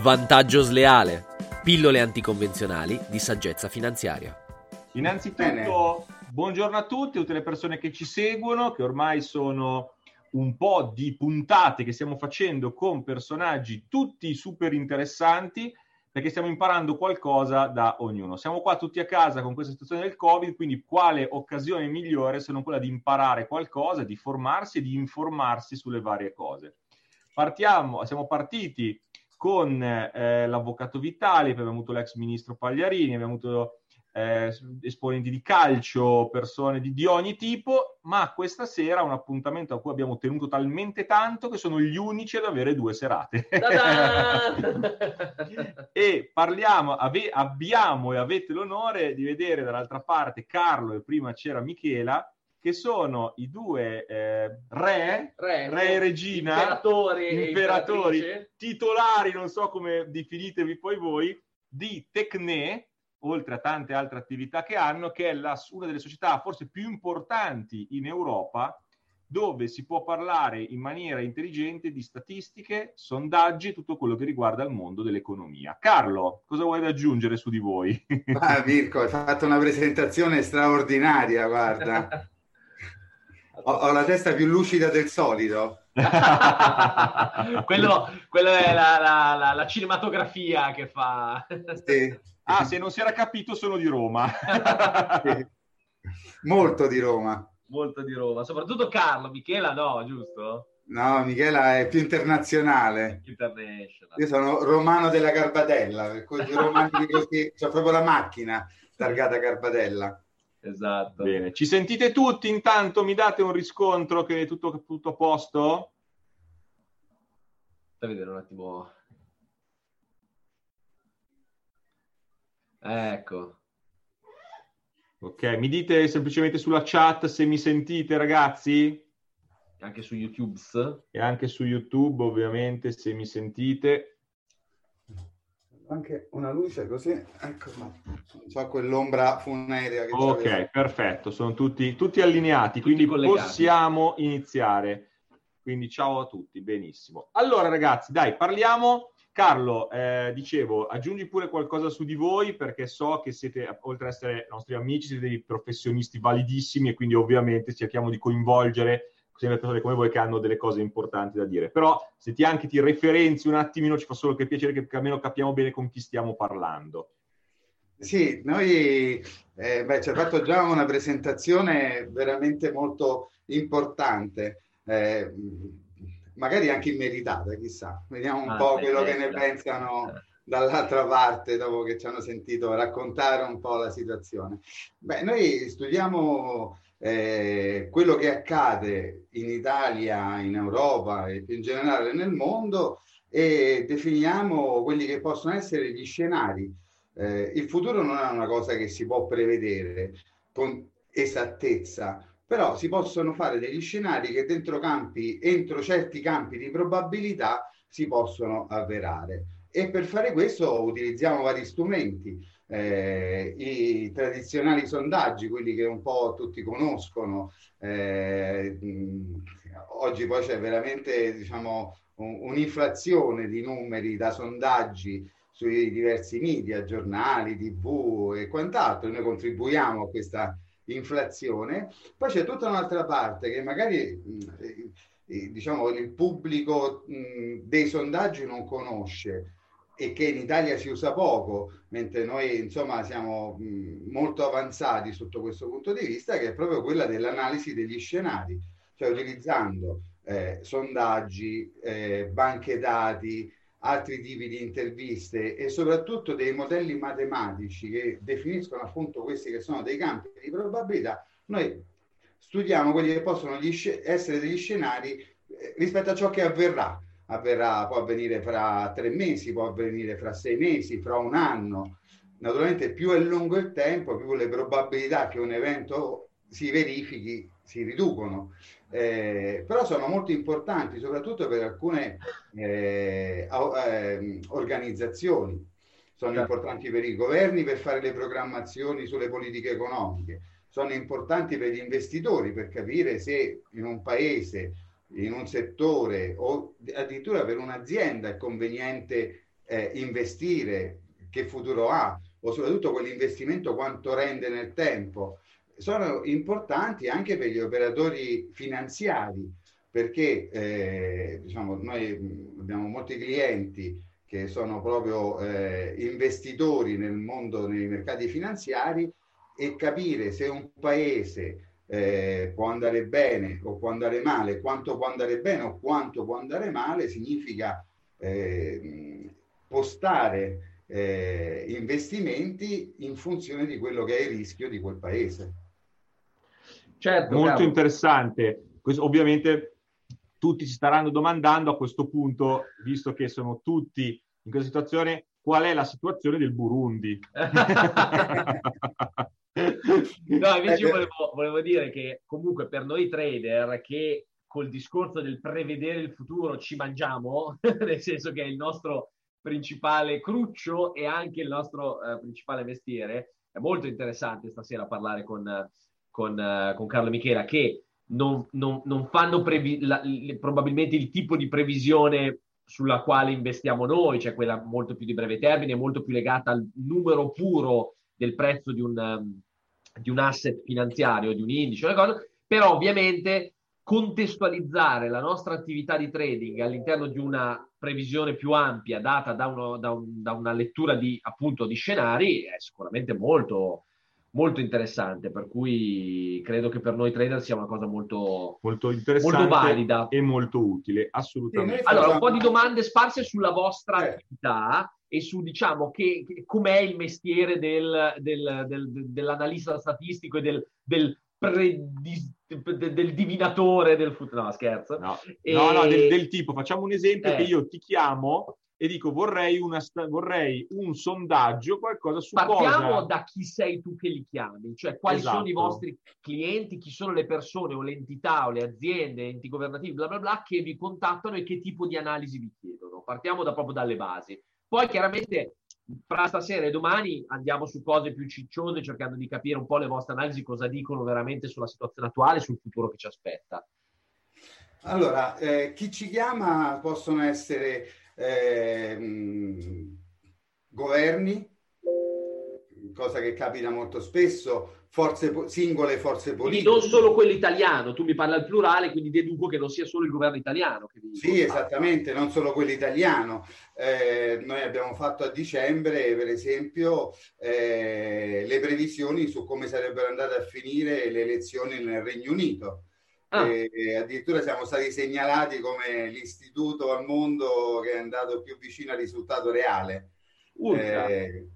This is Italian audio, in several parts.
Vantaggio sleale. Pillole anticonvenzionali di saggezza finanziaria. Innanzitutto, Bene. buongiorno a tutti, a tutte le persone che ci seguono, che ormai sono un po' di puntate che stiamo facendo con personaggi tutti super interessanti perché stiamo imparando qualcosa da ognuno. Siamo qua tutti a casa con questa situazione del Covid, quindi quale occasione migliore se non quella di imparare qualcosa, di formarsi e di informarsi sulle varie cose. Partiamo, siamo partiti con eh, l'avvocato Vitali, abbiamo avuto l'ex ministro Pagliarini, abbiamo avuto eh, esponenti di calcio, persone di, di ogni tipo, ma questa sera un appuntamento a cui abbiamo tenuto talmente tanto che sono gli unici ad avere due serate. e parliamo, ave- abbiamo e avete l'onore di vedere dall'altra parte Carlo e prima c'era Michela, che sono i due eh, re, Re, re e regina, imperatori, imperatori, titolari, non so come definitevi poi voi, di Tecne, oltre a tante altre attività che hanno, che è la- una delle società forse più importanti in Europa, dove si può parlare in maniera intelligente di statistiche, sondaggi e tutto quello che riguarda il mondo dell'economia. Carlo, cosa vuoi da aggiungere su di voi? Ah, Mirko, hai fatto una presentazione straordinaria, guarda. Ho, ho la testa più lucida del solito. quello, quello è la, la- la- la cinematografia che fa. Sì, ah, se non si era capito, sono di Roma. sì. Molto di Roma. Molto di Roma, soprattutto Carlo, Michela no, giusto? No, Michela è più internazionale. Io sono romano della Garbatella, per cui romani così, c'ho proprio la macchina targata Garbatella. Esatto. Bene, ci sentite tutti? Intanto mi date un riscontro che è tutto, tutto a posto? Fai vedere un attimo. Ecco. Ok, mi dite semplicemente sulla chat se mi sentite, ragazzi? Anche su YouTube. E anche su YouTube, ovviamente, se mi sentite. Anche una luce così, ecco, non so quell'ombra funerea che Ok, c'aveva. perfetto, sono tutti, tutti allineati, quindi collegati. possiamo iniziare. Quindi ciao a tutti, benissimo. Allora ragazzi, dai, parliamo. Carlo, eh, dicevo, aggiungi pure qualcosa su di voi perché so che siete, oltre ad essere nostri amici, siete dei professionisti validissimi e quindi ovviamente cerchiamo di coinvolgere sempre persone come voi che hanno delle cose importanti da dire. Però se ti anche ti referenzi un attimino, ci fa solo che piacere che almeno capiamo bene con chi stiamo parlando. Sì, noi eh, beh, ci ha fatto già una presentazione veramente molto importante, eh, magari anche immeritata, chissà. Vediamo un Ah, po' quello che ne pensano dall'altra parte dopo che ci hanno sentito raccontare un po' la situazione. Beh, noi studiamo eh, quello che accade in Italia, in Europa e più in generale nel mondo e definiamo quelli che possono essere gli scenari. Eh, il futuro non è una cosa che si può prevedere con esattezza, però si possono fare degli scenari che dentro campi, entro certi campi di probabilità si possono avverare. E per fare questo utilizziamo vari strumenti, eh, i tradizionali sondaggi, quelli che un po' tutti conoscono. eh, oggi poi c'è veramente diciamo, un- un'inflazione di numeri da sondaggi sui diversi media, giornali, tv e quant'altro. Noi contribuiamo a questa inflazione. Poi c'è tutta un'altra parte che magari eh, diciamo, il pubblico dei sondaggi non conosce e che in Italia si usa poco, mentre noi insomma siamo molto avanzati sotto questo punto di vista, che è proprio quella dell'analisi degli scenari, cioè utilizzando eh, sondaggi, eh, banche dati, altri tipi di interviste e soprattutto dei modelli matematici che definiscono appunto questi che sono dei campi di probabilità, noi studiamo quelli che possono essere degli scenari eh, rispetto a ciò che avverrà avverrà, può avvenire fra tre mesi, può avvenire fra sei mesi, fra un anno. Naturalmente più è lungo il tempo, più le probabilità che un evento si verifichi si riducono. Eh, però sono molto importanti, soprattutto per alcune eh, eh, organizzazioni. Sono certo. importanti per i governi per fare le programmazioni sulle politiche economiche, sono importanti per gli investitori per capire se in un paese, in un settore o addirittura per un'azienda è conveniente eh, investire, che futuro ha, o soprattutto quell'investimento quanto rende nel tempo? Sono importanti anche per gli operatori finanziari, perché eh, diciamo, noi abbiamo molti clienti che sono proprio eh, investitori nel mondo, nei mercati finanziari e capire se un paese eh, può andare bene o può andare male, quanto può andare bene o quanto può andare male, significa eh, postare eh, investimenti in funzione di quello che è il rischio di quel paese. Certo, Molto caro. interessante. Questo, ovviamente tutti si staranno domandando a questo punto, visto che sono tutti in questa situazione, qual è la situazione del Burundi? no, invece io volevo, volevo dire che comunque per noi trader che col discorso del prevedere il futuro ci mangiamo, nel senso che è il nostro principale cruccio e anche il nostro eh, principale mestiere, è molto interessante stasera parlare con, con, uh, con Carlo Michela che non, non, non fanno previ- la, le, probabilmente il tipo di previsione sulla quale investiamo noi, cioè quella molto più di breve termine, molto più legata al numero puro del prezzo di un, um, di un asset finanziario, di un indice, una cosa, però ovviamente contestualizzare la nostra attività di trading all'interno di una previsione più ampia data da, uno, da, un, da una lettura di, appunto, di scenari è sicuramente molto, molto interessante, per cui credo che per noi trader sia una cosa molto, molto interessante molto valida e molto utile, assolutamente. Allora, un po' di domande sparse sulla vostra eh. attività e su, diciamo, che, che, com'è il mestiere del, del, del, dell'analista statistico e del, del, predis, del divinatore del futuro. No, scherzo. No, e... no, no del, del, tipo, facciamo un esempio eh. che io ti chiamo e dico vorrei, una, vorrei un sondaggio, qualcosa su Partiamo cosa... da chi sei tu che li chiami, cioè quali esatto. sono i vostri clienti, chi sono le persone o le entità o le aziende, enti governativi, bla bla bla, che vi contattano e che tipo di analisi vi chiedono. Partiamo da, proprio dalle basi. Poi chiaramente fra stasera e domani andiamo su cose più cicciose cercando di capire un po' le vostre analisi, cosa dicono veramente sulla situazione attuale, sul futuro che ci aspetta. Allora, eh, chi ci chiama possono essere eh, governi, cosa che capita molto spesso, forze, singole forze politiche. Quindi non solo quello italiano, tu mi parli al plurale, quindi deduco che non sia solo il governo italiano. Che vi sì, esattamente, non solo quello italiano. Eh, noi abbiamo fatto a dicembre, per esempio, eh, le previsioni su come sarebbero andate a finire le elezioni nel Regno Unito. Ah. E addirittura siamo stati segnalati come l'istituto al mondo che è andato più vicino al risultato reale. Eh,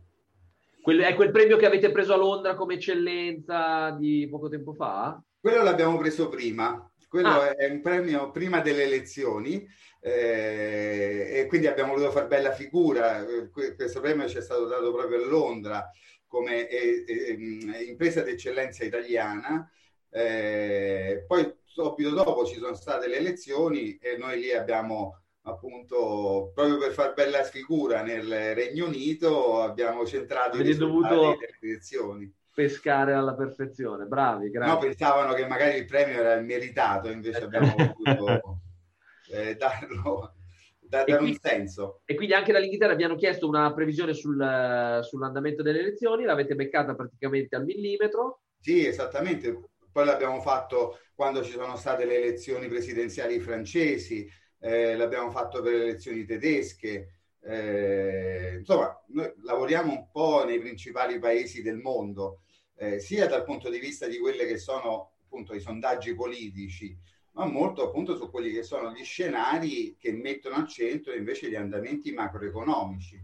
quel, è quel premio che avete preso a Londra come eccellenza di poco tempo fa? Quello l'abbiamo preso prima. Quello ah. è un premio prima delle elezioni eh, e quindi abbiamo voluto fare bella figura. Questo premio ci è stato dato proprio a Londra come eh, eh, impresa d'eccellenza italiana. Eh, poi subito dopo ci sono state le elezioni e noi lì abbiamo appunto proprio per far bella figura nel Regno Unito abbiamo centrato Avete i dovuto delle elezioni. pescare alla perfezione. Bravi grazie. no pensavano che magari il premio era meritato invece abbiamo voluto eh, darlo da, dare un senso. e quindi anche dall'Inghilterra vi hanno chiesto una previsione sul, sull'andamento delle elezioni l'avete beccata praticamente al millimetro. Sì esattamente poi l'abbiamo fatto quando ci sono state le elezioni presidenziali francesi, eh, l'abbiamo fatto per le elezioni tedesche. Eh, insomma, noi lavoriamo un po' nei principali paesi del mondo, eh, sia dal punto di vista di quelli che sono appunto i sondaggi politici, ma molto appunto su quelli che sono gli scenari che mettono al centro invece gli andamenti macroeconomici.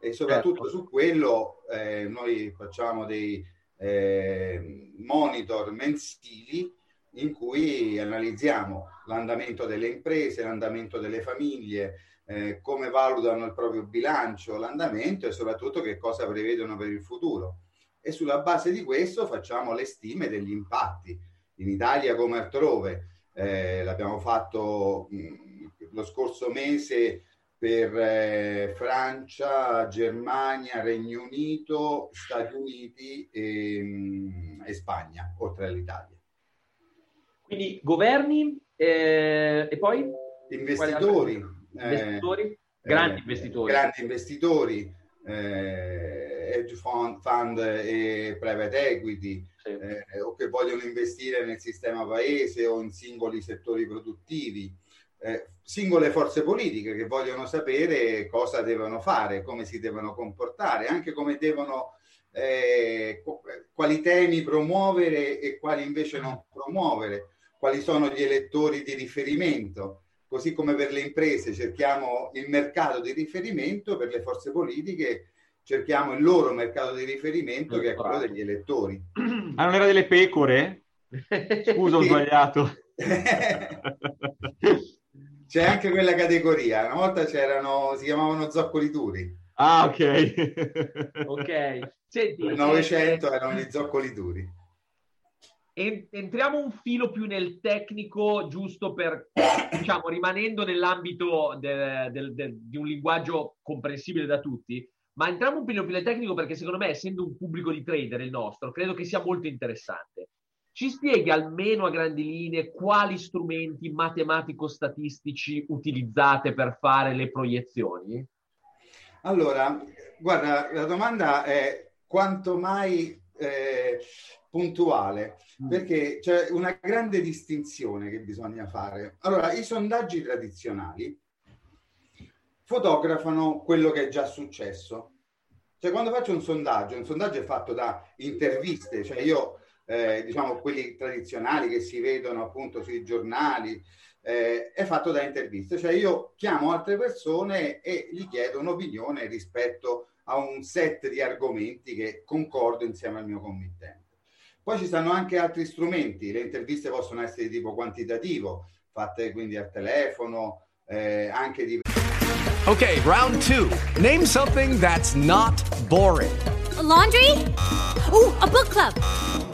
E soprattutto certo. su quello eh, noi facciamo dei, eh, monitor mensili in cui analizziamo l'andamento delle imprese, l'andamento delle famiglie, eh, come valutano il proprio bilancio, l'andamento e soprattutto che cosa prevedono per il futuro. E sulla base di questo facciamo le stime degli impatti in Italia come altrove. Eh, l'abbiamo fatto mh, lo scorso mese per eh, Francia, Germania, Regno Unito, Stati Uniti e, mh, e Spagna, oltre all'Italia. Quindi governi eh, e poi? Investitori. Investitori? Eh, grandi investitori. Grandi investitori, eh, hedge fund, fund, e private equity, sì. eh, o che vogliono investire nel sistema paese o in singoli settori produttivi, eh, singole forze politiche che vogliono sapere cosa devono fare, come si devono comportare, anche come devono, eh, quali temi promuovere e quali invece non promuovere, quali sono gli elettori di riferimento così come per le imprese cerchiamo il mercato di riferimento, per le forze politiche cerchiamo il loro mercato di riferimento che è quello degli elettori. Ah, non era delle pecore? Scusa, ho sbagliato. C'è anche quella categoria. Una volta c'erano, si chiamavano zoccoli duri. Ah, ok. ok. Senti, Nel Novecento eh, erano gli zoccoli duri entriamo un filo più nel tecnico, giusto per, diciamo, rimanendo nell'ambito de, de, de, di un linguaggio comprensibile da tutti, ma entriamo un filo più nel tecnico perché secondo me, essendo un pubblico di trader il nostro, credo che sia molto interessante. Ci spieghi almeno a grandi linee quali strumenti matematico-statistici utilizzate per fare le proiezioni? Allora, guarda, la domanda è quanto mai eh, puntuale, mm. perché c'è una grande distinzione che bisogna fare. Allora, i sondaggi tradizionali fotografano quello che è già successo. Cioè, quando faccio un sondaggio, un sondaggio è fatto da interviste, cioè io, eh, diciamo, quelli tradizionali che si vedono appunto sui giornali, eh, è fatto da interviste. Cioè, io chiamo altre persone e gli chiedo un'opinione rispetto a un set di argomenti che concordo insieme al mio committente. Poi ci stanno anche altri strumenti, le interviste possono essere di tipo quantitativo, fatte quindi al telefono, eh, anche di... Ok, round two. Name something that's not boring. A laundry? Oh, a book club.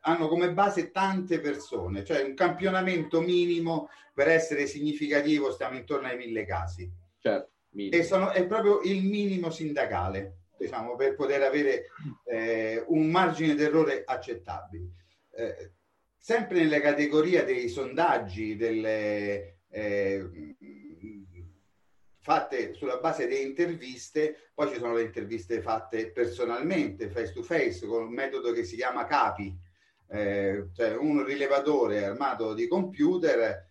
hanno come base tante persone, cioè un campionamento minimo per essere significativo stiamo intorno ai mille casi. Certo. E sono, è proprio il minimo sindacale diciamo, per poter avere eh, un margine d'errore accettabile. Eh, sempre nella categoria dei sondaggi delle, eh, fatte sulla base delle interviste, poi ci sono le interviste fatte personalmente, face to face, con un metodo che si chiama CAPI, eh, cioè un rilevatore armato di computer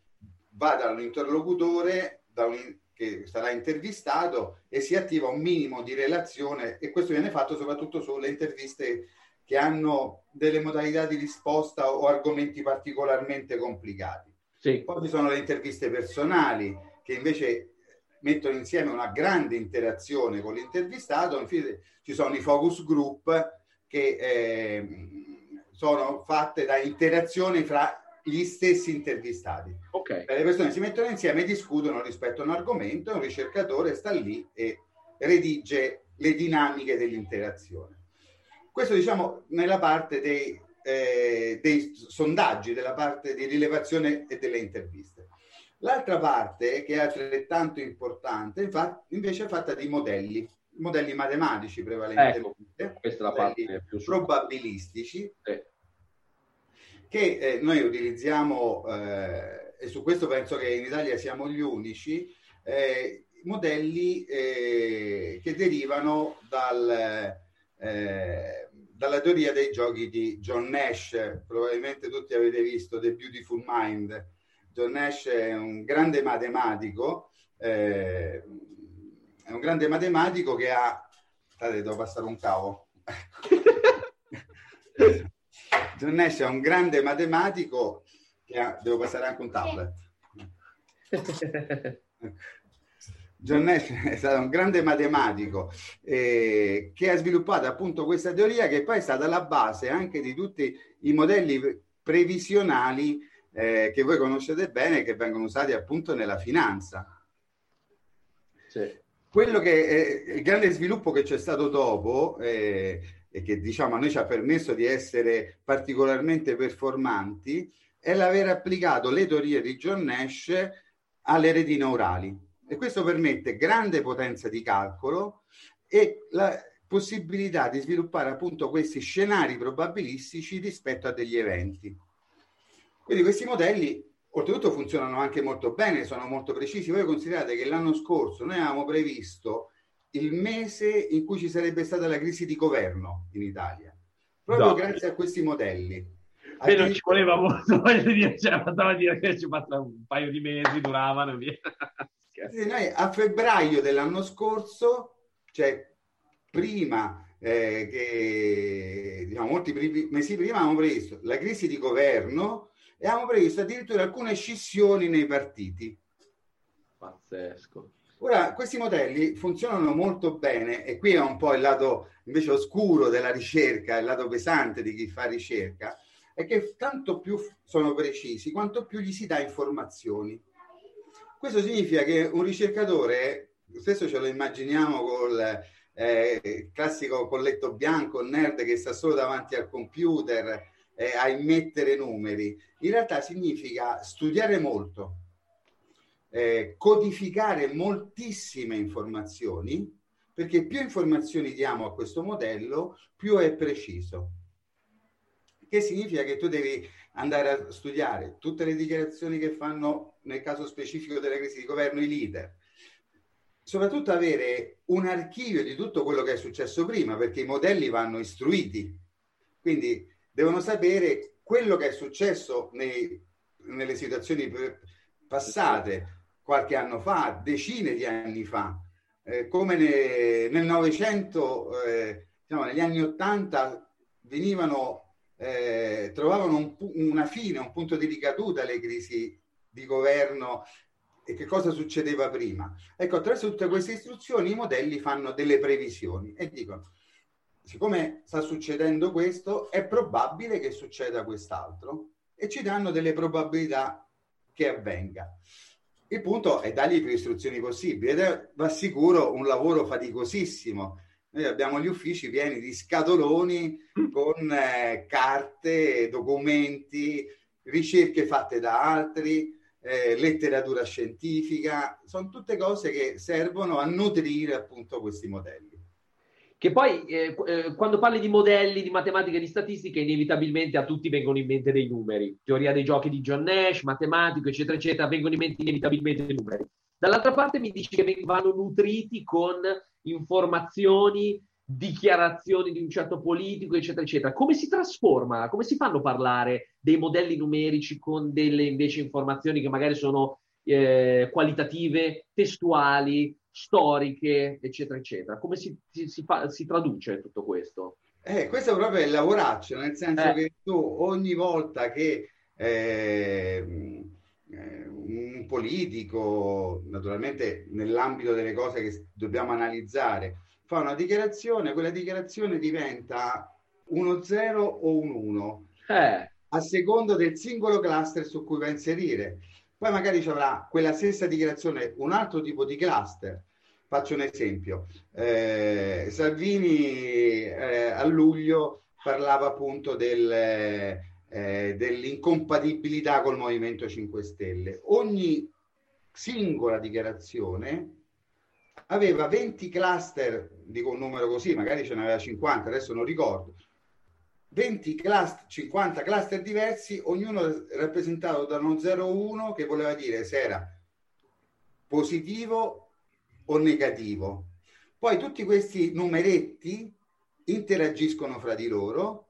va dall'interlocutore, da un che sarà intervistato e si attiva un minimo di relazione e questo viene fatto soprattutto sulle interviste che hanno delle modalità di risposta o argomenti particolarmente complicati. Sì. Poi ci sono le interviste personali che invece mettono insieme una grande interazione con l'intervistato, infine ci sono i focus group che eh, sono fatte da interazioni fra gli stessi intervistati. Okay. Le persone si mettono insieme e discutono rispetto a un argomento un ricercatore sta lì e redige le dinamiche dell'interazione. Questo diciamo nella parte dei, eh, dei sondaggi, della parte di rilevazione e delle interviste. L'altra parte, che è altrettanto importante, infatti, invece è fatta di modelli, modelli matematici prevalentemente, ecco, questa è la parte più probabilistici, sì che eh, noi utilizziamo, eh, e su questo penso che in Italia siamo gli unici, eh, modelli eh, che derivano dal, eh, dalla teoria dei giochi di John Nash. Probabilmente tutti avete visto The Beautiful Mind. John Nash è un grande matematico, eh, è un grande matematico che ha... State, devo passare un cavo. John Nash è un grande matematico che ha... Devo passare anche un tablet. John Nash è stato un grande matematico eh, che ha sviluppato appunto questa teoria che poi è stata la base anche di tutti i modelli previsionali eh, che voi conoscete bene che vengono usati appunto nella finanza. Sì. Quello che è il grande sviluppo che c'è stato dopo eh, e che diciamo a noi ci ha permesso di essere particolarmente performanti è l'aver applicato le teorie di John Nash alle reti neurali e questo permette grande potenza di calcolo e la possibilità di sviluppare appunto questi scenari probabilistici rispetto a degli eventi. Quindi questi modelli oltretutto funzionano anche molto bene, sono molto precisi. Voi considerate che l'anno scorso noi avevamo previsto il mese in cui ci sarebbe stata la crisi di governo in Italia, proprio no. grazie a questi modelli. Beh, non ci voleva molto, voglio dire, cioè, bastava dire che ci passa un paio di mesi, duravano via. Sì, noi a febbraio dell'anno scorso, cioè prima eh, che diciamo, molti mesi prima avevamo previsto la crisi di governo e avevamo previsto addirittura alcune scissioni nei partiti. Pazzesco. Ora, questi modelli funzionano molto bene e qui è un po' il lato invece oscuro della ricerca, il lato pesante di chi fa ricerca, è che tanto più sono precisi, quanto più gli si dà informazioni. Questo significa che un ricercatore, spesso ce lo immaginiamo col eh, classico colletto bianco, nerd che sta solo davanti al computer eh, a immettere numeri, in realtà significa studiare molto, eh, codificare moltissime informazioni, perché più informazioni diamo a questo modello, più è preciso. Che significa che tu devi andare a studiare tutte le dichiarazioni che fanno nel caso specifico della crisi di governo i leader, soprattutto avere un archivio di tutto quello che è successo prima, perché i modelli vanno istruiti, quindi devono sapere quello che è successo nei, nelle situazioni passate qualche anno fa, decine di anni fa, eh, come ne, nel Novecento, eh, diciamo, negli anni Ottanta venivano eh, trovavano un, una fine, un punto di ricaduta alle crisi di governo e che cosa succedeva prima. Ecco, attraverso tutte queste istruzioni i modelli fanno delle previsioni e dicono, siccome sta succedendo questo, è probabile che succeda quest'altro e ci danno delle probabilità che avvenga. Il punto è dargli più istruzioni possibili ed è, va sicuro, un lavoro faticosissimo noi abbiamo gli uffici pieni di scatoloni con eh, carte, documenti, ricerche fatte da altri, eh, letteratura scientifica, sono tutte cose che servono a nutrire appunto questi modelli. Che poi eh, eh quando parli di modelli, di matematica e di statistica, inevitabilmente a tutti vengono in mente dei numeri. Teoria dei giochi di John Nash, matematico, eccetera, eccetera, vengono in mente inevitabilmente dei numeri. Dall'altra parte mi dici che vanno nutriti con informazioni, dichiarazioni di un certo politico, eccetera, eccetera. Come si trasforma? Come si fanno parlare dei modelli numerici con delle invece informazioni che magari sono eh, qualitative, testuali, storiche, eccetera, eccetera? Come si, si, si, fa, si traduce tutto questo? Eh, questo proprio è il lavoraccio, nel senso eh. che tu ogni volta che eh, eh, un politico, naturalmente nell'ambito delle cose che dobbiamo analizzare, fa una dichiarazione, quella dichiarazione diventa uno 0 o un 1 eh. a seconda del singolo cluster su cui va a inserire. Poi magari ci avrà quella stessa dichiarazione un altro tipo di cluster. Faccio un esempio. Eh, Salvini eh, a luglio parlava appunto del, eh, dell'incompatibilità col Movimento 5 Stelle. Ogni singola dichiarazione aveva 20 cluster, dico un numero così, magari ce n'aveva 50, adesso non ricordo, 20 cluster, 50 cluster diversi, ognuno rappresentato da uno 0,1 che voleva dire se era positivo o negativo. Poi tutti questi numeretti interagiscono fra di loro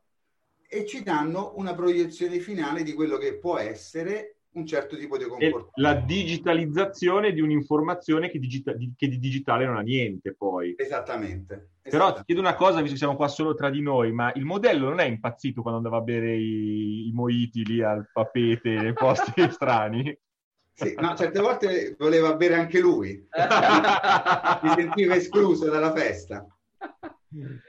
e ci danno una proiezione finale di quello che può essere un certo tipo di E comportamento. la digitalizzazione di un'informazione che, digita- di, che di digitale non ha niente poi. Esattamente. Però ti chiedo una cosa, visto che siamo qua solo tra di noi, ma il modello non è impazzito quando andava a bere i, i moiti lì al papete nei posti strani? Sì, no, certe volte voleva bere anche lui, si sentiva escluso dalla festa.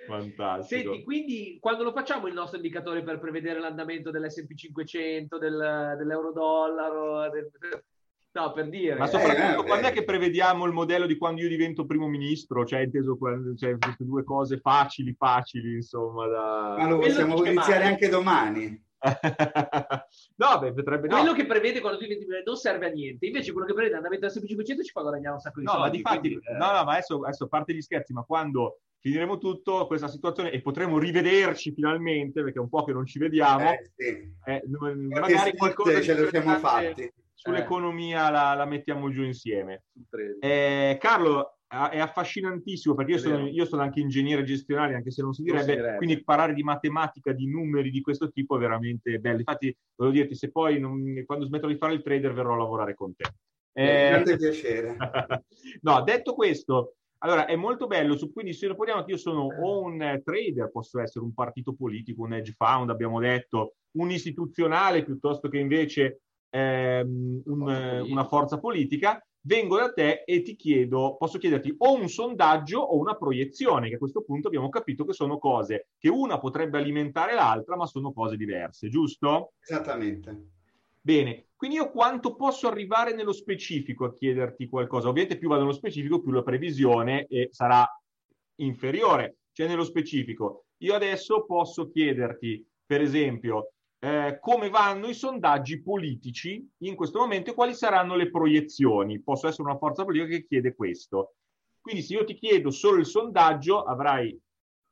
Fantastico. Senti, quindi quando lo facciamo il nostro indicatore per prevedere l'andamento dell'S&P 500, del, dell'euro-dollaro? del- No, per dire. Ma soprattutto eh, quando eh. è che prevediamo il modello di quando io divento primo ministro? Cioè, inteso quando, cioè, queste due cose facili, facili, insomma, da... Ma lo possiamo iniziare male. anche domani. No, beh, potrebbe... No, Quello che prevede quando tu diventi non serve a niente, invece quello che prevede l'andamento dell'S&P 500 ci fa guadagnare un sacco di no ma soldi. difatti, quindi, eh, no, no, ma adesso, adesso parte gli scherzi, ma quando finiremo tutto questa situazione e potremo rivederci finalmente, perché è un po' che non ci vediamo, Eh, sì. eh, magari qualcosa ce lo siamo fatti. sull'economia la, la mettiamo giù insieme. Eh, Carlo, è affascinantissimo perché io sono, io sono anche ingegnere gestionale, anche se non si Non si direbbe, direbbe. quindi parlare di matematica, di numeri di questo tipo è veramente bello. Infatti, volevo dirti, se poi non- quando smetto di fare il trader verrò a lavorare con te. Eh, Grande piacere. no, detto questo, allora è molto bello, su, quindi se supponiamo che io sono o un eh, trader, posso essere un partito politico, un hedge fund, abbiamo detto, un istituzionale piuttosto che invece ehm, un, Forza eh, una forza politica, vengo da te e ti chiedo, posso chiederti o un sondaggio o una proiezione, che a questo punto abbiamo capito che sono cose che una potrebbe alimentare l'altra, ma sono cose diverse, giusto? Esattamente. Bene, quindi io quanto posso arrivare nello specifico a chiederti qualcosa? Ovviamente più vado nello specifico, più la previsione eh, sarà inferiore, cioè nello specifico. Io adesso posso chiederti, per esempio, eh, come vanno i sondaggi politici in questo momento e quali saranno le proiezioni. Posso essere una forza politica che chiede questo. Quindi se io ti chiedo solo il sondaggio, avrai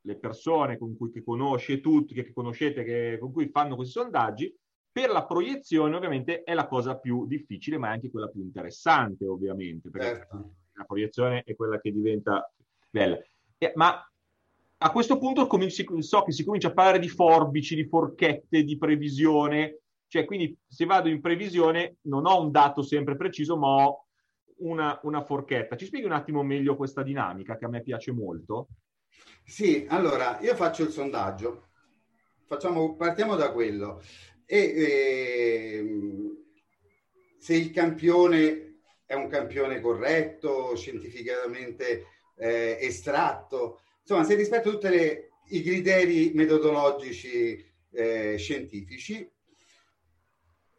le persone con cui che conosci tutti, che conoscete, che, con cui fanno questi sondaggi, per la proiezione ovviamente è la cosa più difficile, ma è anche quella più interessante, ovviamente, perché Certo. la proiezione è quella che diventa bella. Eh, ma a questo punto comin- si- so che si comincia a parlare di forbici, di forchette, di previsione, cioè quindi se vado in previsione non ho un dato sempre preciso, ma ho una, una forchetta. Ci spieghi un attimo meglio questa dinamica che a me piace molto? Sì, allora io faccio il sondaggio. Facciamo, partiamo da quello. E ehm, se il campione è un campione corretto, scientificamente eh, estratto, insomma, se rispetto tutti i criteri metodologici eh, scientifici,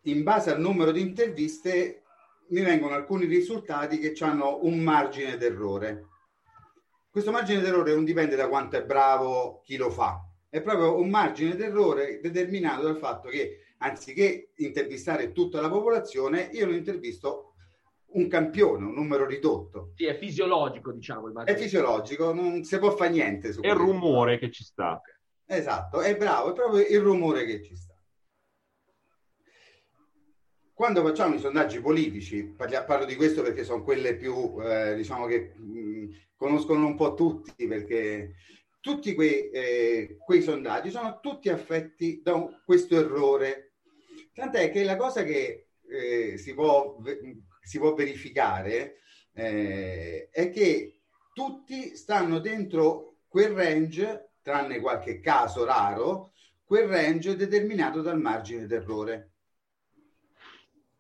in base al numero di interviste mi vengono alcuni risultati che hanno un margine d'errore. Questo margine d'errore non dipende da quanto è bravo chi lo fa, è proprio un margine d'errore determinato dal fatto che anziché intervistare tutta la popolazione, io ne intervisto un campione, un numero ridotto. Sì, è fisiologico, diciamo. Il È fisiologico, non si può fare niente su È il rumore che ci sta. Esatto, è bravo, è proprio il rumore che ci sta. Quando facciamo i sondaggi politici, parlia- parlo di questo perché sono quelle più, eh, diciamo che mh, conoscono un po' tutti, perché tutti quei, eh, quei sondaggi sono tutti affetti da un- questo errore. Tant'è che la cosa che eh, si, può, si può verificare eh, è che tutti stanno dentro quel range, tranne qualche caso raro, quel range determinato dal margine d'errore.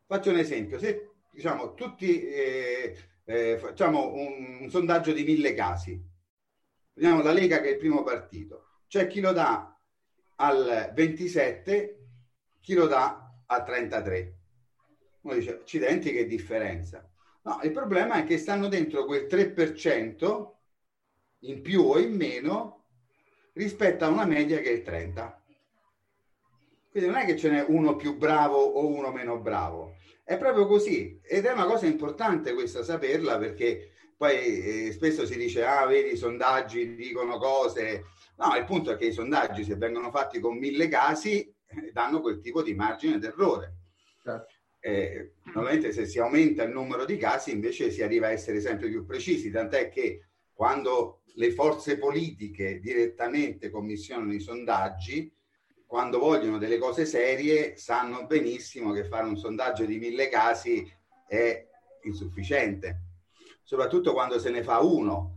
Faccio un esempio, se diciamo tutti eh, eh, facciamo un, un sondaggio di mille casi, vediamo la Lega che è il primo partito, c'è chi lo dà al 27, chi lo dà al 33. Uno dice, accidenti che differenza. No, il problema è che stanno dentro quel 3% in più o in meno rispetto a una media che è il 30. Quindi non è che ce n'è uno più bravo o uno meno bravo, è proprio così ed è una cosa importante questa saperla perché poi eh, spesso si dice ah vedi i sondaggi dicono cose, no il punto è che i sondaggi se vengono fatti con mille casi eh, danno quel tipo di margine d'errore. Eh, normalmente se si aumenta il numero di casi invece si arriva a essere sempre più precisi, tant'è che quando le forze politiche direttamente commissionano i sondaggi, quando vogliono delle cose serie sanno benissimo che fare un sondaggio di mille casi è insufficiente, soprattutto quando se ne fa uno.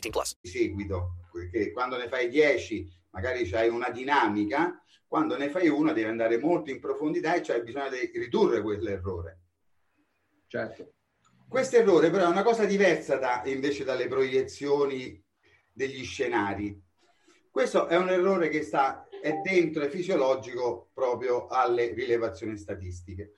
18 plus. di seguito, perché quando ne fai 10 magari c'hai una dinamica, quando ne fai una devi andare molto in profondità e c'hai bisogno di ridurre quell'errore. Certo. Questo errore però è una cosa diversa da, invece dalle proiezioni degli scenari. Questo è un errore che sta, è dentro, è fisiologico proprio alle rilevazioni statistiche.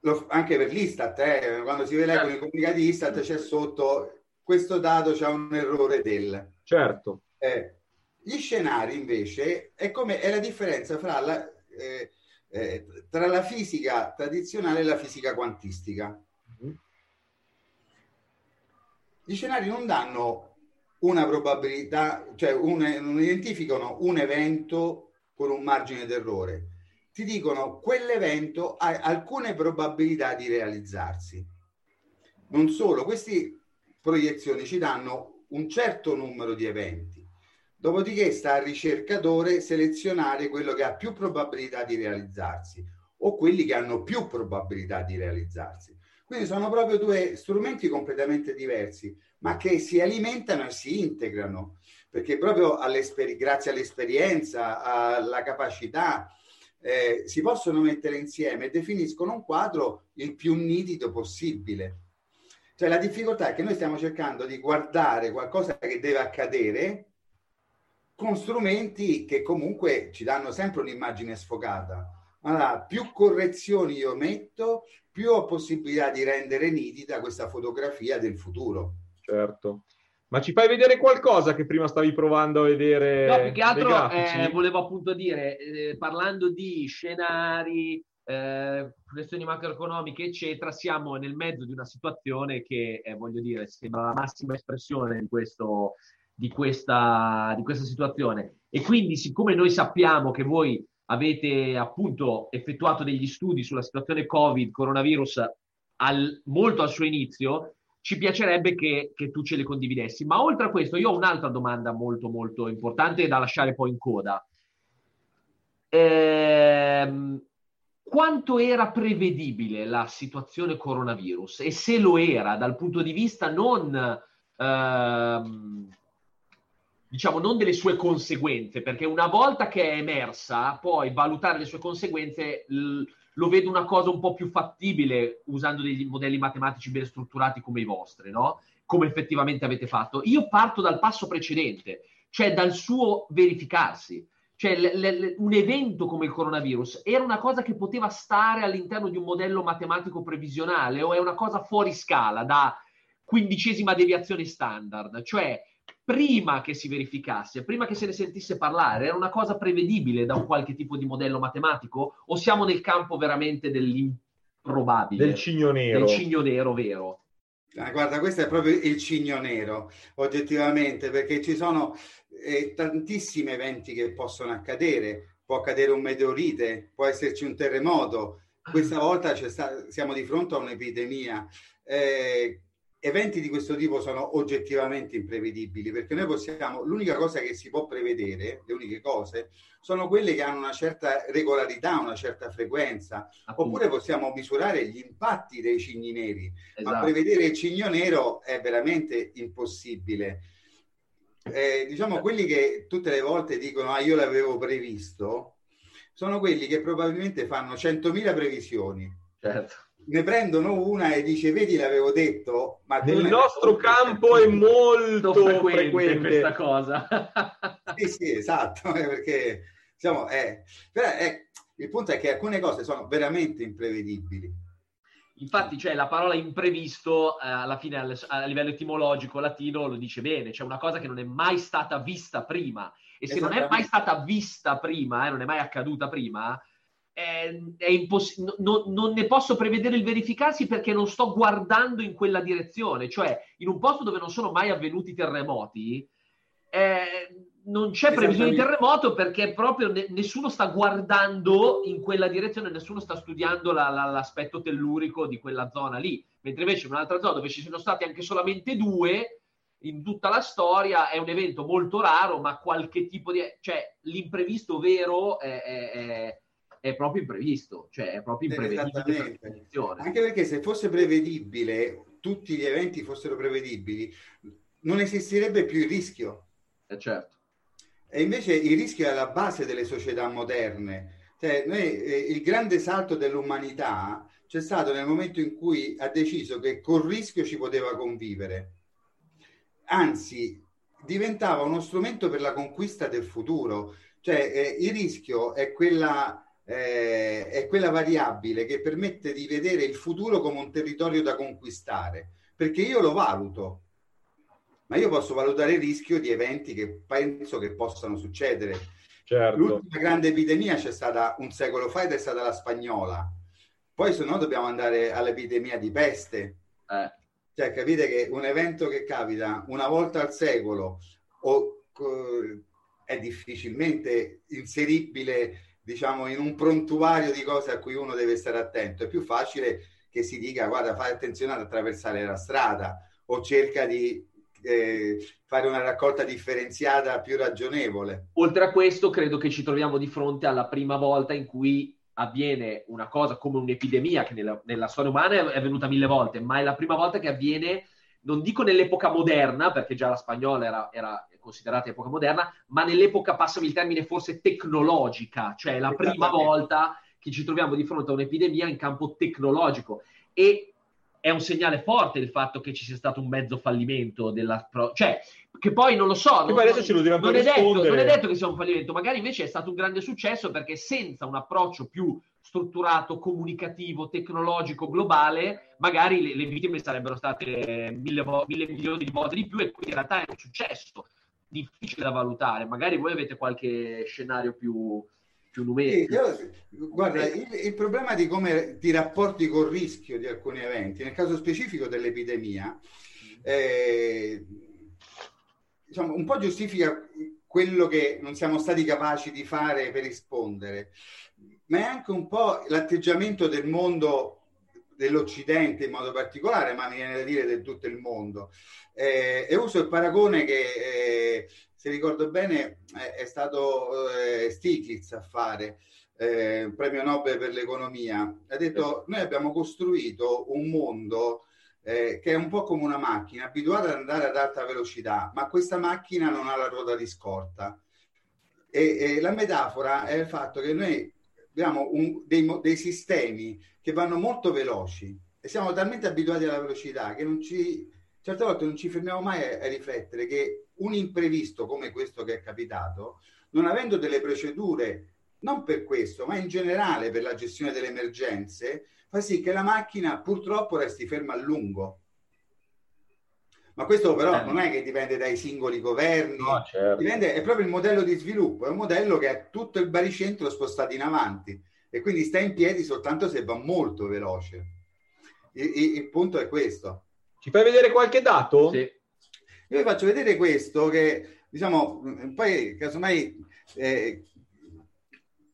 Lo- anche per l'Istat, eh, quando si leggono i comunicati Istat c'è sotto questo dato c'ha un errore del. Certo. Eh, gli scenari invece è, come, è la differenza fra la, eh, eh, tra la fisica tradizionale e la fisica quantistica. Gli scenari non danno una probabilità, cioè un- non identificano un evento con un margine d'errore. Ti dicono quell'evento ha alcune probabilità di realizzarsi. Non solo, queste proiezioni ci danno un certo numero di eventi. Dopodiché sta al ricercatore selezionare quello che ha più probabilità di realizzarsi o quelli che hanno più probabilità di realizzarsi. Quindi sono proprio due strumenti completamente diversi, ma che si alimentano e si integrano, perché proprio grazie all'esperienza, alla capacità, eh, si possono mettere insieme e definiscono un quadro il più nitido possibile. Cioè la difficoltà è che noi stiamo cercando di guardare qualcosa che deve accadere con strumenti che comunque ci danno sempre un'immagine sfocata. Allora, più correzioni io metto, più ho possibilità di rendere nitida questa fotografia del futuro. Certo. Ma ci fai vedere qualcosa che prima stavi provando a vedere? No, più che altro eh, volevo appunto dire, eh, parlando di scenari, eh, questioni macroeconomiche, eccetera, siamo nel mezzo di una situazione che, eh, voglio dire, sembra la massima espressione di, questo, di, questa, di questa situazione. E quindi, siccome noi sappiamo che voi avete appunto effettuato degli studi sulla situazione Covid, coronavirus, al- molto al suo inizio, ci piacerebbe che, che tu ce le condividessi. Ma oltre a questo, io ho un'altra domanda molto, molto importante da lasciare poi in coda. Ehm, quanto era prevedibile la situazione coronavirus e se lo era dal punto di vista non, ehm, diciamo, non delle sue conseguenze, perché una volta che è emersa, poi valutare le sue conseguenze l- lo vedo una cosa un po' più fattibile usando dei modelli matematici ben strutturati come i vostri, no? Come effettivamente avete fatto. Io parto dal passo precedente, cioè dal suo verificarsi. Cioè, l- l- un evento come il coronavirus era una cosa che poteva stare all'interno di un modello matematico previsionale o è una cosa fuori scala da quindicesima deviazione standard? Cioè, prima che si verificasse, prima che se ne sentisse parlare, era una cosa prevedibile da un qualche tipo di modello matematico o siamo nel campo veramente dell'improbabile? Del cigno nero. Del cigno nero vero. Ah, guarda, questo è proprio il cigno nero, oggettivamente, perché ci sono eh, tantissimi eventi che possono accadere. Può accadere un meteorite, può esserci un terremoto. Questa volta c'è sta- siamo di fronte a un'epidemia. Eh, eventi di questo tipo sono oggettivamente imprevedibili perché noi possiamo, l'unica cosa che si può prevedere, le uniche cose, sono quelle che hanno una certa regolarità, una certa frequenza, oppure possiamo misurare gli impatti dei cigni neri, ma Esatto. prevedere il cigno nero è veramente impossibile. eh, diciamo quelli che tutte le volte dicono ah io l'avevo previsto, sono quelli che probabilmente fanno 100.000 previsioni. Certo. Ne prendono una e dice vedi l'avevo detto, ma Nel ne- nostro campo è molto frequente, frequente. questa cosa. Sì, sì, esatto, perché diciamo, eh, però, eh, il punto è che alcune cose sono veramente imprevedibili. Infatti, cioè, la parola imprevisto, eh, alla fine, al- a livello etimologico latino, lo dice bene, cioè una cosa che non è mai stata vista prima. E se non è mai stata vista prima, eh, non è mai accaduta prima, è, è imposs- no- no- non ne posso prevedere il verificarsi perché non sto guardando in quella direzione. Cioè, in un posto dove non sono mai avvenuti terremoti, eh, non c'è previsione di terremoto perché proprio ne- nessuno sta guardando in quella direzione, nessuno sta studiando la- la- l'aspetto tellurico di quella zona lì. Mentre invece in un'altra zona dove ci sono stati anche solamente due in tutta la storia è un evento molto raro, ma qualche tipo di... cioè l'imprevisto vero è, è- è- è proprio imprevisto, cioè è proprio imprevedibile. per. Anche perché se fosse prevedibile, tutti gli eventi fossero prevedibili, non esisterebbe più il rischio. Eh, certo. E invece il rischio è alla base delle società moderne. Cioè, noi, eh, il grande salto dell'umanità c'è stato nel momento in cui ha deciso che col rischio ci poteva convivere. Anzi, diventava uno strumento per la conquista del futuro. Cioè, eh, il rischio è quella, eh, è quella variabile che permette di vedere il futuro come un territorio da conquistare, perché io lo valuto ma io posso valutare il rischio di eventi che penso che possano succedere. Certo. L'ultima grande epidemia c'è stata un secolo fa ed è stata la spagnola. Poi se no dobbiamo andare all'epidemia di peste. Eh, Cioè capite che un evento che capita una volta al secolo o, co- è difficilmente inseribile diciamo in un prontuario di cose a cui uno deve stare attento. È più facile che si dica guarda fai attenzione ad attraversare la strada o cerca di eh, fare una raccolta differenziata più ragionevole. Oltre a questo, credo che ci troviamo di fronte alla prima volta in cui avviene una cosa come un'epidemia che nella, nella storia umana è, avvenuta mille volte, ma è la prima volta che avviene, non dico nell'epoca moderna, perché già la spagnola era, era considerata epoca moderna, ma nell'epoca, passami il termine, forse tecnologica, cioè è la prima volta che ci troviamo di fronte a un'epidemia in campo tecnologico. E è un segnale forte il fatto che ci sia stato un mezzo fallimento della... pro- cioè, che poi non lo so, non, non per è, detto, non è detto che sia un fallimento, magari invece è stato un grande successo perché senza un approccio più strutturato, comunicativo, tecnologico, globale, magari le, le vittime sarebbero state mille, mille milioni di volte di più e quindi in realtà è un successo difficile da valutare. Magari voi avete qualche scenario più, più Sì, numerico. io- guarda, il, il problema di come ti rapporti col rischio di alcuni eventi, nel caso specifico dell'epidemia, eh, diciamo, un po' giustifica quello che non siamo stati capaci di fare per rispondere, ma è anche un po' l'atteggiamento del mondo dell'Occidente in modo particolare, ma mi viene da dire di tutto il mondo. Eh, e uso il paragone che, eh, se ricordo bene, è, è stato eh, Stiglitz a fare, eh, premio Nobel per l'economia. Ha detto, noi abbiamo costruito un mondo eh, che è un po' come una macchina, abituata ad andare ad alta velocità, ma questa macchina non ha la ruota di scorta. E, e la metafora è il fatto che noi abbiamo un- dei, dei sistemi che vanno molto veloci e siamo talmente abituati alla velocità che non ci, certe volte non ci fermiamo mai a, a riflettere che un imprevisto come questo che è capitato, non avendo delle procedure, non per questo, ma in generale per la gestione delle emergenze, fa sì che la macchina purtroppo resti ferma a lungo. Ma questo però Eh. non è che dipende dai singoli governi, No, certo. dipende, è proprio il modello di sviluppo, è un modello che ha tutto il baricentro spostato in avanti e quindi sta in piedi soltanto se va molto veloce. Il, il- il punto è questo. Ci fai vedere qualche dato? Sì. Io vi faccio vedere questo che, diciamo, poi casomai eh,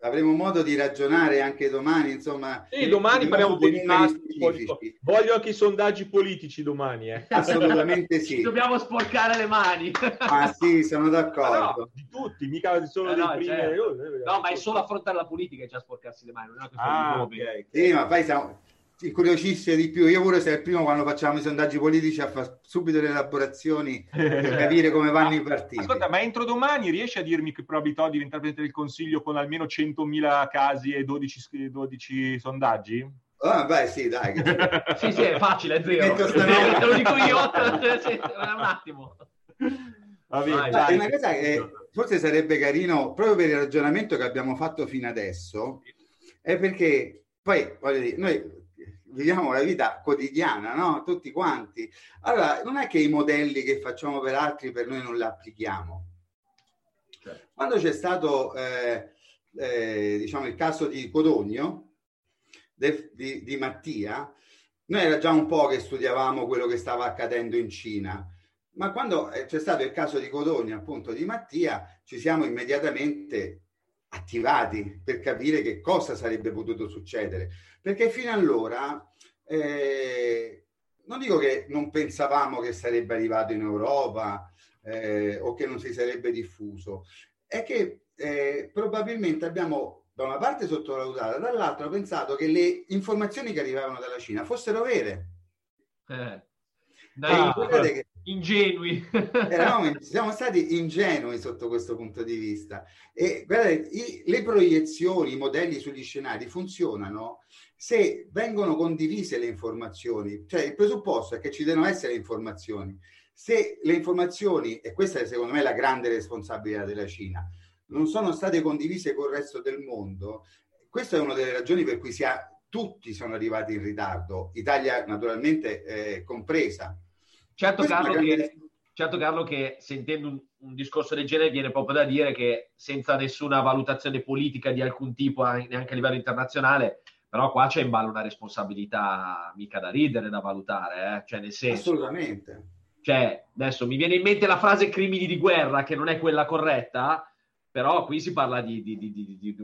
avremo modo di ragionare anche domani, insomma. Sì, domani parliamo di numeri tassi, un po' di- specifici. Voglio anche i sondaggi politici domani, eh. Assolutamente Ci sì. dobbiamo sporcare le mani. Ah sì, sono d'accordo. no, di tutti, mica solo Eh dei no, primi. certo. eh, No, ma è solo affrontare la politica e già sporcarsi le mani, non è una Ah, di ok. nome. Sì, ma poi siamo, incuriosisce di più. Io pure sei il primo quando facciamo i sondaggi politici a fare subito le elaborazioni per capire come vanno i partiti. Ascolta, ma entro domani riesci a dirmi che probabilità di diventare Presidente del Consiglio con almeno 100.000 casi e 12, 12 sondaggi? Ah, beh, sì, dai. sì, sì, è facile, è zero. Te lo dico io. sì, un attimo. Va bene, dai, una cosa che forse sarebbe carino, proprio per il ragionamento che abbiamo fatto fino adesso, è perché poi, voglio dire, noi viviamo la vita quotidiana, no? Tutti quanti. Allora, non è che i modelli che facciamo per altri per noi non li applichiamo. Certo. Quando c'è stato, eh, eh, diciamo, il caso di Codogno, de, di, di Mattia, noi era già un po' che studiavamo quello che stava accadendo in Cina, ma quando eh, c'è stato il caso di Codogno, appunto, di Mattia, ci siamo immediatamente attivati per capire che cosa sarebbe potuto succedere. Perché fino allora, eh, non dico che non pensavamo che sarebbe arrivato in Europa eh, o che non si sarebbe diffuso, è che eh, probabilmente abbiamo da una parte sottovalutato, dall'altra pensato che le informazioni che arrivavano dalla Cina fossero vere. Eh. Ah, che ingenui. Eravamo, siamo stati ingenui sotto questo punto di vista. E guardate, i, le proiezioni, i modelli sugli scenari funzionano se vengono condivise le informazioni. Cioè il presupposto è che ci devono essere informazioni. Se le informazioni, e questa è secondo me la grande responsabilità della Cina, non sono state condivise col resto del mondo, questa è una delle ragioni per cui si ha, tutti sono arrivati in ritardo, Italia naturalmente eh, compresa. Certo Carlo, che, certo Carlo, che, sentendo un, un, discorso del genere viene proprio da dire che senza nessuna valutazione politica di alcun tipo, neanche a livello internazionale, però qua c'è in ballo una responsabilità mica da ridere, da valutare, eh? cioè nel senso... Assolutamente. Cioè, adesso mi viene in mente la frase crimini di guerra, che non è quella corretta, però qui si parla di, di, di, di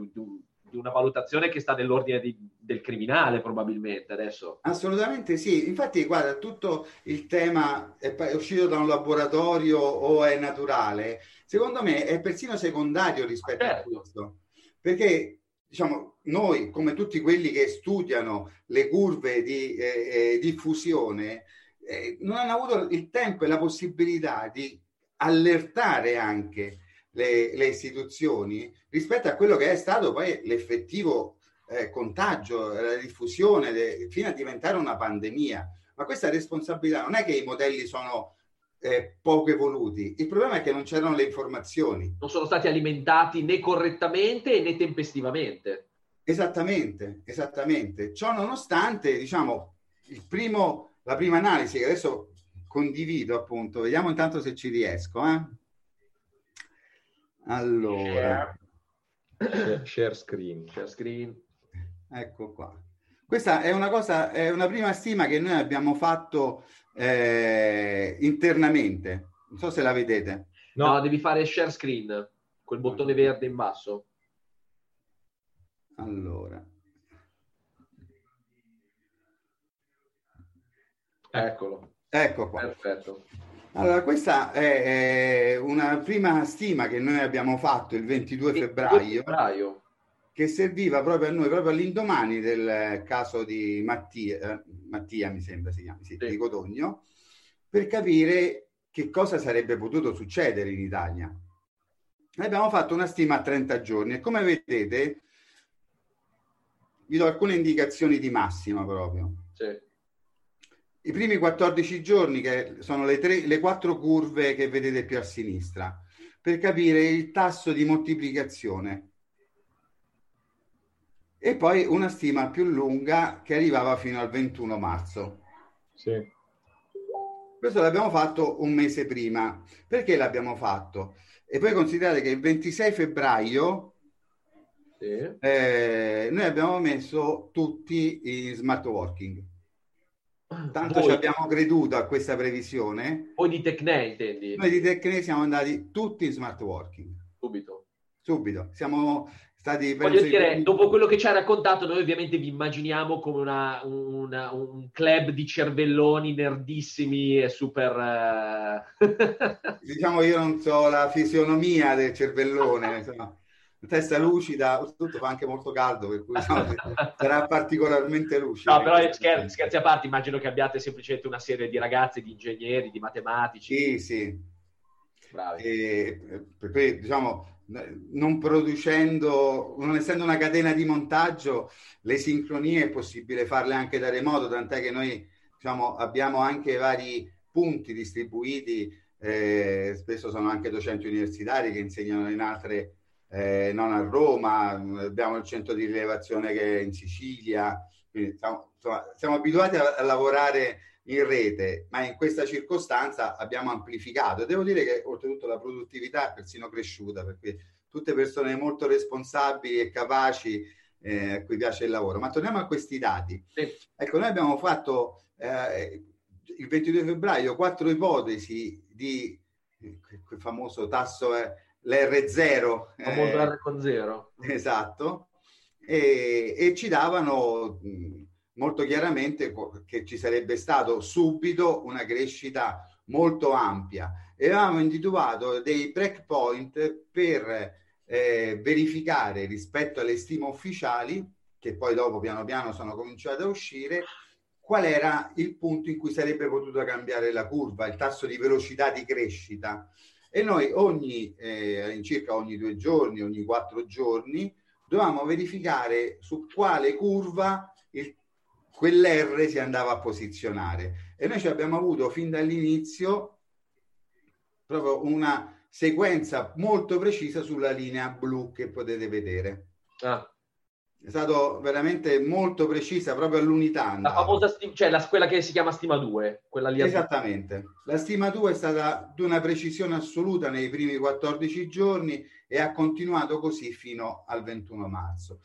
una valutazione che sta nell'ordine di, del criminale probabilmente adesso. Assolutamente sì, infatti guarda, tutto il tema è uscito da un laboratorio o è naturale, secondo me è persino secondario rispetto certo. a questo, perché diciamo, noi come tutti quelli che studiano le curve di eh, eh, diffusione eh, non hanno avuto il tempo e la possibilità di allertare anche le, le istituzioni rispetto a quello che è stato poi l'effettivo eh, contagio, la diffusione, de, fino a diventare una pandemia. Ma questa responsabilità non è che i modelli sono eh, poco evoluti, il problema è che non c'erano le informazioni. Non sono stati alimentati né correttamente né tempestivamente. Esattamente, esattamente. Ciò nonostante, diciamo, il primo, la prima analisi che adesso condivido appunto, vediamo intanto se ci riesco. Eh? Allora, share, share screen. Share screen. Ecco qua. Questa è una cosa, è una prima stima che noi abbiamo fatto eh, internamente. Non so se la vedete. No, no, devi fare share screen, quel bottone verde in basso. Allora. Eccolo. Ecco qua. Perfetto. Allora, questa è, una prima stima che noi abbiamo fatto il 22 febbraio, febbraio, che serviva proprio a noi, proprio all'indomani del caso di Mattia, eh, Mattia mi sembra si chiama, sì, sì. di Codogno, per capire che cosa sarebbe potuto succedere in Italia. Abbiamo fatto una stima a 30 giorni e come vedete vi do alcune indicazioni di massima proprio. Sì i primi 14 giorni, che sono le, tre, le quattro curve che vedete più a sinistra, per capire il tasso di moltiplicazione. E poi una stima più lunga che arrivava fino al 21 marzo. Sì. Questo l'abbiamo fatto un mese prima. Perché l'abbiamo fatto? E poi considerate che il 26 febbraio sì. eh, noi abbiamo messo tutti in smart working. Tanto Voi... ci abbiamo creduto a questa previsione. Voi di Tecne intendi? Noi di Tecne siamo andati tutti in smart working. Subito. Subito. Siamo stati... Voglio dire, in... dopo quello che ci ha raccontato, noi ovviamente vi immaginiamo come una, una, un club di cervelloni nerdissimi e super... diciamo io non so la fisionomia del cervellone, insomma. Testa lucida, oltretutto fa anche molto caldo, per cui sarà particolarmente lucida. No, però scher- scherzi a parte, immagino che abbiate semplicemente una serie di ragazzi, di ingegneri, di matematici. Sì, sì. Bravi. E, per cui, diciamo, non producendo, non essendo una catena di montaggio, le sincronie è possibile farle anche da remoto, tant'è che noi diciamo, abbiamo anche vari punti distribuiti, eh, spesso sono anche docenti universitari che insegnano in altre eh, non a Roma, abbiamo il centro di rilevazione che è in Sicilia, quindi siamo, insomma, siamo abituati a, a, lavorare in rete, ma in questa circostanza abbiamo amplificato. Devo dire che oltretutto la produttività è persino cresciuta, perché tutte persone molto responsabili e capaci eh, a cui piace il lavoro. Ma torniamo a questi dati. Sì. Ecco, noi abbiamo fatto eh, il 22 febbraio quattro ipotesi di quel famoso tasso eh, l'R0. Famoso eh, R con zero. Esatto. E, e ci davano mh, molto chiaramente che ci sarebbe stato subito una crescita molto ampia. E avevamo individuato dei breakpoint per eh, verificare rispetto alle stime ufficiali, che poi dopo piano piano sono cominciate a uscire, qual era il punto in cui sarebbe potuta cambiare la curva, il tasso di velocità di crescita e noi ogni, eh, circa ogni due giorni, ogni quattro giorni, dovevamo verificare su quale curva il, quell'R si andava a posizionare. E noi ci abbiamo avuto fin dall'inizio proprio una sequenza molto precisa sulla linea blu che potete vedere. Ah è stato veramente molto precisa proprio all'unità. La famosa stima, cioè la, quella che si chiama stima 2, quella lì. Esattamente. La stima 2 è stata di una precisione assoluta nei primi 14 giorni e ha continuato così fino al 21 marzo.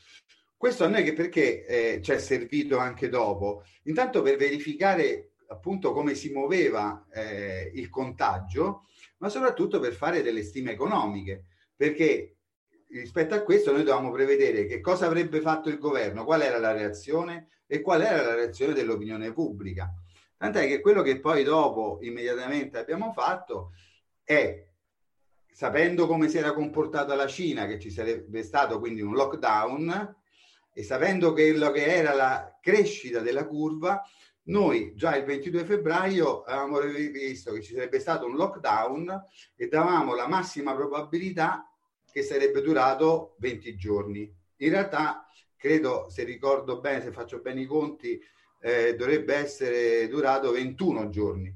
Questo a noi che perché eh, ci è servito anche dopo? Intanto per verificare appunto come si muoveva eh, il contagio, ma soprattutto per fare delle stime economiche, perché rispetto a questo noi dovevamo prevedere che cosa avrebbe fatto il governo, qual era la reazione e qual era la reazione dell'opinione pubblica. Tant'è che quello che poi dopo immediatamente abbiamo fatto è, sapendo come si era comportata la Cina, che ci sarebbe stato quindi un lockdown, e sapendo quello che era la crescita della curva, noi già il 22 febbraio avevamo visto che ci sarebbe stato un lockdown e davamo la massima probabilità che sarebbe durato 20 giorni. In realtà, credo, se ricordo bene, se faccio bene i conti, eh, dovrebbe essere durato 21 giorni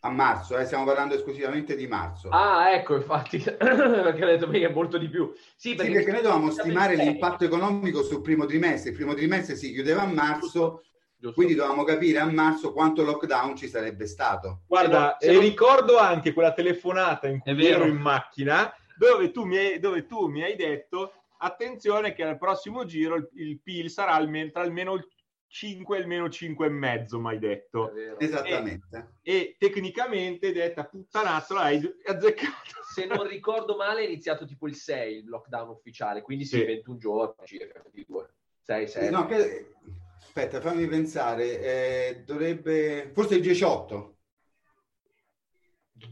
a marzo, eh, stiamo parlando esclusivamente di marzo. Ah, ecco, infatti, perché ho detto che è molto di più. Sì, perché, sì, perché noi dovevamo stimare l'impatto economico sul primo trimestre. Il primo trimestre si chiudeva a marzo, Giusto. quindi dovevamo capire a marzo quanto lockdown ci sarebbe stato. Guarda, non... ricordo anche quella telefonata in cui ero in macchina dove tu mi hai, dove tu mi hai detto attenzione che al prossimo giro il, il PIL sarà almeno, tra almeno il 5 e il meno 5 e mezzo, mai detto. Esattamente. E, e tecnicamente detta puttanazzola hai azzeccato. Se non ricordo male è iniziato tipo il 6 il lockdown ufficiale, quindi sì, sì. 21 giorni circa, 6, 6. No, che... Aspetta, fammi pensare, eh, dovrebbe... forse il 18.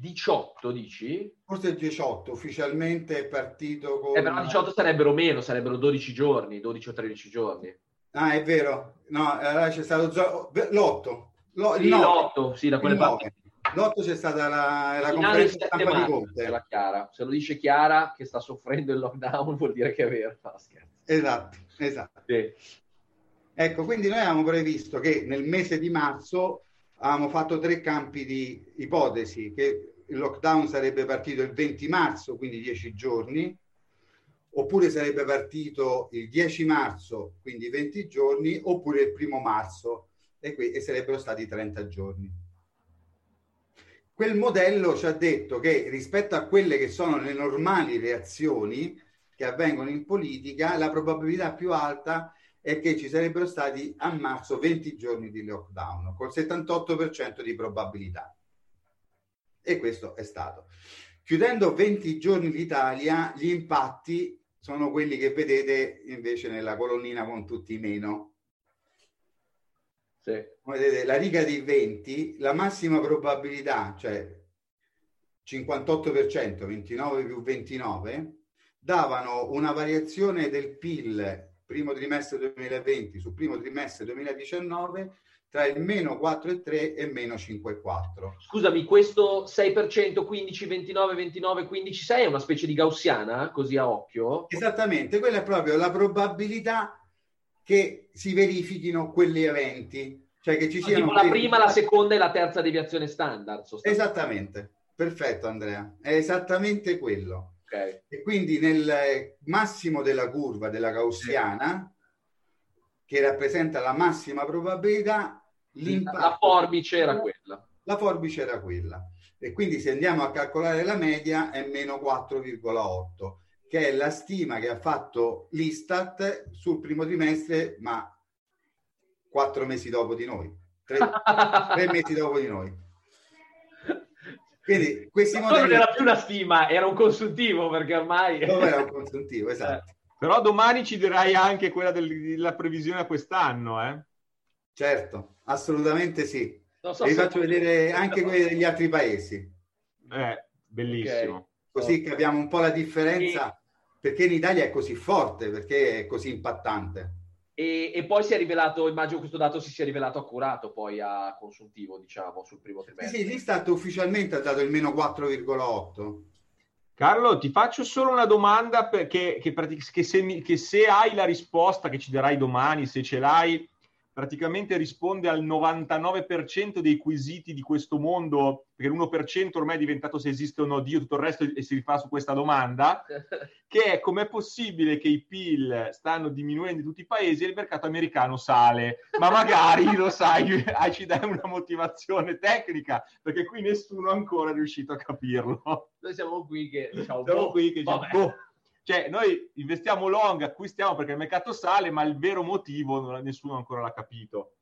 18 dici? Forse il 18, ufficialmente è partito con... Eh, però 18 sarebbero meno, sarebbero 12 giorni, 12 o 13 giorni. Ah, è vero. No, allora c'è stato l'8. L'8, sì, l'8, sì, da quelle parti. L'8 c'è stata la, la conferenza stampa di Conte. La Chiara. Se lo dice Chiara che sta soffrendo il lockdown vuol dire che è vero. No, esatto, esatto. Sì. Ecco, quindi noi avevamo previsto che nel mese di marzo avevamo fatto tre campi di ipotesi, che il lockdown sarebbe partito il 20 marzo, quindi 10 giorni, oppure sarebbe partito il 10 marzo, quindi 20 giorni, oppure il primo marzo, e, qui, e sarebbero stati 30 giorni. Quel modello ci ha detto che rispetto a quelle che sono le normali reazioni che avvengono in politica, la probabilità più alta è che ci sarebbero stati a marzo 20 giorni di lockdown, col 78% di probabilità. E questo è stato. Chiudendo 20 giorni l'Italia, gli impatti sono quelli che vedete invece nella colonnina con tutti i meno. Sì. Vedete, la riga di 20, la massima probabilità, cioè 58%, 29 più 29, davano una variazione del PIL primo trimestre 2020 sul primo trimestre 2019 tra il meno 4,3 e meno 5,4. Scusami, questo 6%, 15, 29, 29, 15, 6 è una specie di gaussiana, così a occhio? Esattamente, quella è proprio la probabilità che si verifichino quegli eventi. Cioè che ci No, siano tipo la quei- prima, la seconda e la terza deviazione standard. Esattamente, perfetto Andrea, è esattamente quello. Ok. E quindi nel massimo della curva della gaussiana, che rappresenta la massima probabilità, l'impatto... La forbice era quella. La forbice era quella. E quindi se andiamo a calcolare la media è meno 4,8, che è la stima che ha fatto l'Istat sul primo trimestre, ma quattro mesi dopo di noi, tre, tre mesi dopo di noi. Quindi questi Ma non modelli... era più una stima, era un consuntivo perché ormai... Dove era un consuntivo, esatto. Però domani ci dirai anche quella del- della previsione a quest'anno, eh? Certo, assolutamente sì. Non so Vi faccio vedere anche quelli degli altri paesi, Eh, bellissimo. Ok. così capiamo un po' la differenza, perché in Italia è così forte, perché è così impattante. E, e poi si è rivelato, immagino questo dato si sia rivelato accurato poi a consuntivo, diciamo, sul primo Sì, trimestre. sì, l'Istat ufficialmente ha dato il meno 4,8. Carlo, ti faccio solo una domanda perché, che, che se, mi- che se hai la risposta che ci darai domani, se ce l'hai, praticamente risponde al 99% dei quesiti di questo mondo, perché l'1% ormai è diventato se esiste o no Dio, tutto il resto e si rifà su questa domanda, che è com'è possibile che i PIL stanno diminuendo in tutti i paesi e il mercato americano sale? Ma magari, lo sai, ci dai una motivazione tecnica, perché qui nessuno ancora è riuscito a capirlo. Noi siamo qui che diciamo, Siamo boh, qui che boh. Cioè, noi investiamo long, acquistiamo perché il mercato sale, ma il vero motivo non- nessuno ancora l'ha capito.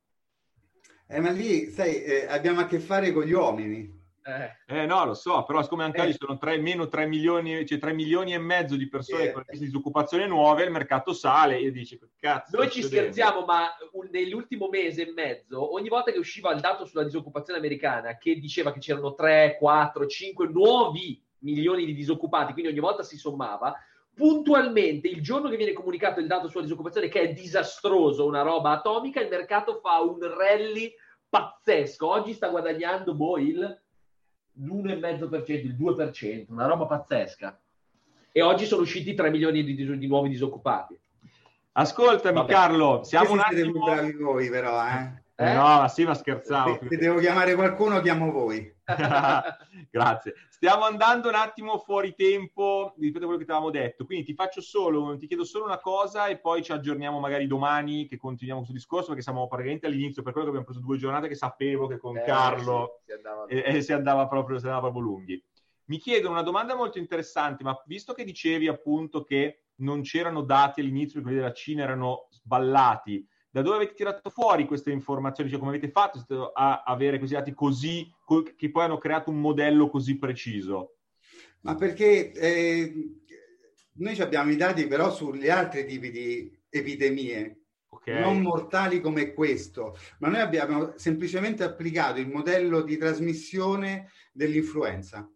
Eh, ma lì, sai, eh, abbiamo a che fare con gli uomini. Eh, Eh no, lo so, però siccome anche Eh. lì sono tre- meno 3 milioni, cioè 3 milioni e mezzo di persone Eh. con di disoccupazione nuove, il mercato sale e dici, cazzo. Noi ci succedendo?" scherziamo, ma un- nell'ultimo mese e mezzo, ogni volta che usciva il dato sulla disoccupazione americana, che diceva che c'erano 3, 4, 5 nuovi milioni di disoccupati, quindi ogni volta si sommava, puntualmente il giorno che viene comunicato il dato sulla disoccupazione, che è disastroso, una roba atomica, il mercato fa un rally pazzesco. Oggi sta guadagnando boh, il l'1,5%, il 2%, una roba pazzesca. E oggi sono usciti 3 milioni di, di- di nuovi disoccupati. Ascoltami Vabbè. Carlo, siamo un attimo... più bravi voi, però, eh. Eh, Eh? no, ma sì, ma scherzavo. Se, se devo chiamare qualcuno, chiamo voi. Grazie. Stiamo andando un attimo fuori tempo rispetto a quello che ti avevamo detto. Quindi ti faccio solo, ti chiedo solo una cosa e poi ci aggiorniamo magari domani che continuiamo questo discorso perché siamo praticamente all'inizio, per quello che abbiamo preso due giornate che sapevo che con Eh, Carlo sì, si andava- e, e si, andava proprio, si andava proprio lunghi. Mi chiedono una domanda molto interessante, ma visto che dicevi appunto che non c'erano dati all'inizio, che quelli della Cina erano sballati, da dove avete tirato fuori queste informazioni? Cioè, come avete fatto a avere questi dati così, co- che poi hanno creato un modello così preciso? Ma perché eh, noi abbiamo i dati però sugli altri tipi di epidemie, Ok? non mortali come questo, ma noi abbiamo semplicemente applicato il modello di trasmissione dell'influenza.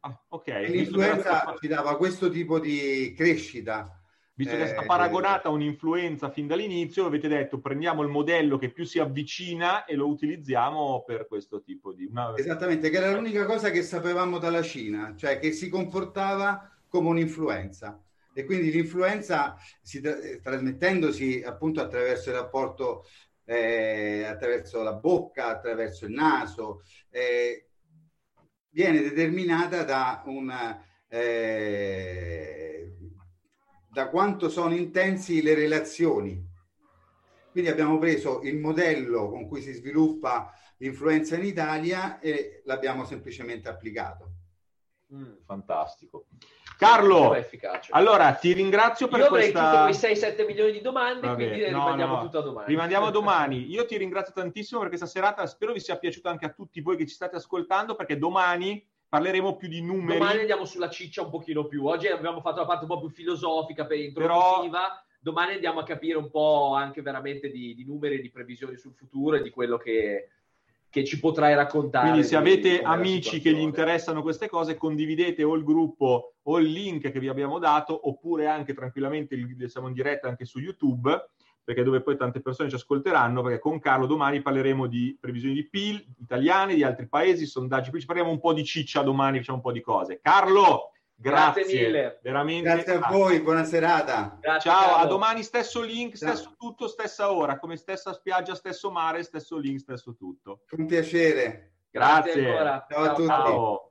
Ah, ok. Visto che L'influenza ci dava questo tipo di crescita. Visto che è stata Eh, paragonata a un'influenza fin dall'inizio, avete detto prendiamo il modello che più si avvicina e lo utilizziamo per questo tipo di... Una... Esattamente, che era l'unica cosa che sapevamo dalla Cina, cioè che si comportava come un'influenza. E quindi l'influenza, si tra- eh, trasmettendosi appunto attraverso il rapporto, eh, attraverso la bocca, attraverso il naso, eh, viene determinata da una... eh, da quanto sono intensi le relazioni. Quindi abbiamo preso il modello con cui si sviluppa l'influenza in Italia e l'abbiamo semplicemente applicato. Mm. Fantastico. Carlo, allora ti ringrazio per Io avrei questa... quei 6-7 milioni di domande, Vabbè, quindi le no, rimandiamo no. tutto a domani. Rimandiamo a domani. Io ti ringrazio tantissimo per questa serata. Spero vi sia piaciuta anche a tutti voi che ci state ascoltando, perché domani parleremo più di numeri. Domani andiamo sulla ciccia un pochino più. Oggi abbiamo fatto la parte un po' più filosofica, per Però- introduttiva. Domani andiamo a capire un po' anche veramente di, di numeri e di previsioni sul futuro e di quello che, che ci potrai raccontare. Quindi se di- avete la amici che gli interessano queste cose, condividete o il gruppo o il link che vi abbiamo dato, oppure anche tranquillamente il- siamo in diretta anche su YouTube, perché dove poi tante persone ci ascolteranno, perché con Carlo domani parleremo di previsioni di PIL italiane, di altri paesi, sondaggi, poi ci parliamo un po' di ciccia domani, facciamo un po' di cose. Carlo, grazie, Grazie mille. veramente. Grazie a voi, buona serata. Grazie, Ciao, a Carlo. domani stesso link, Ciao. stesso tutto, stessa ora, come stessa spiaggia, stesso mare, stesso link, stesso tutto. Un piacere. Grazie. ancora. Ciao a tutti. Ciao.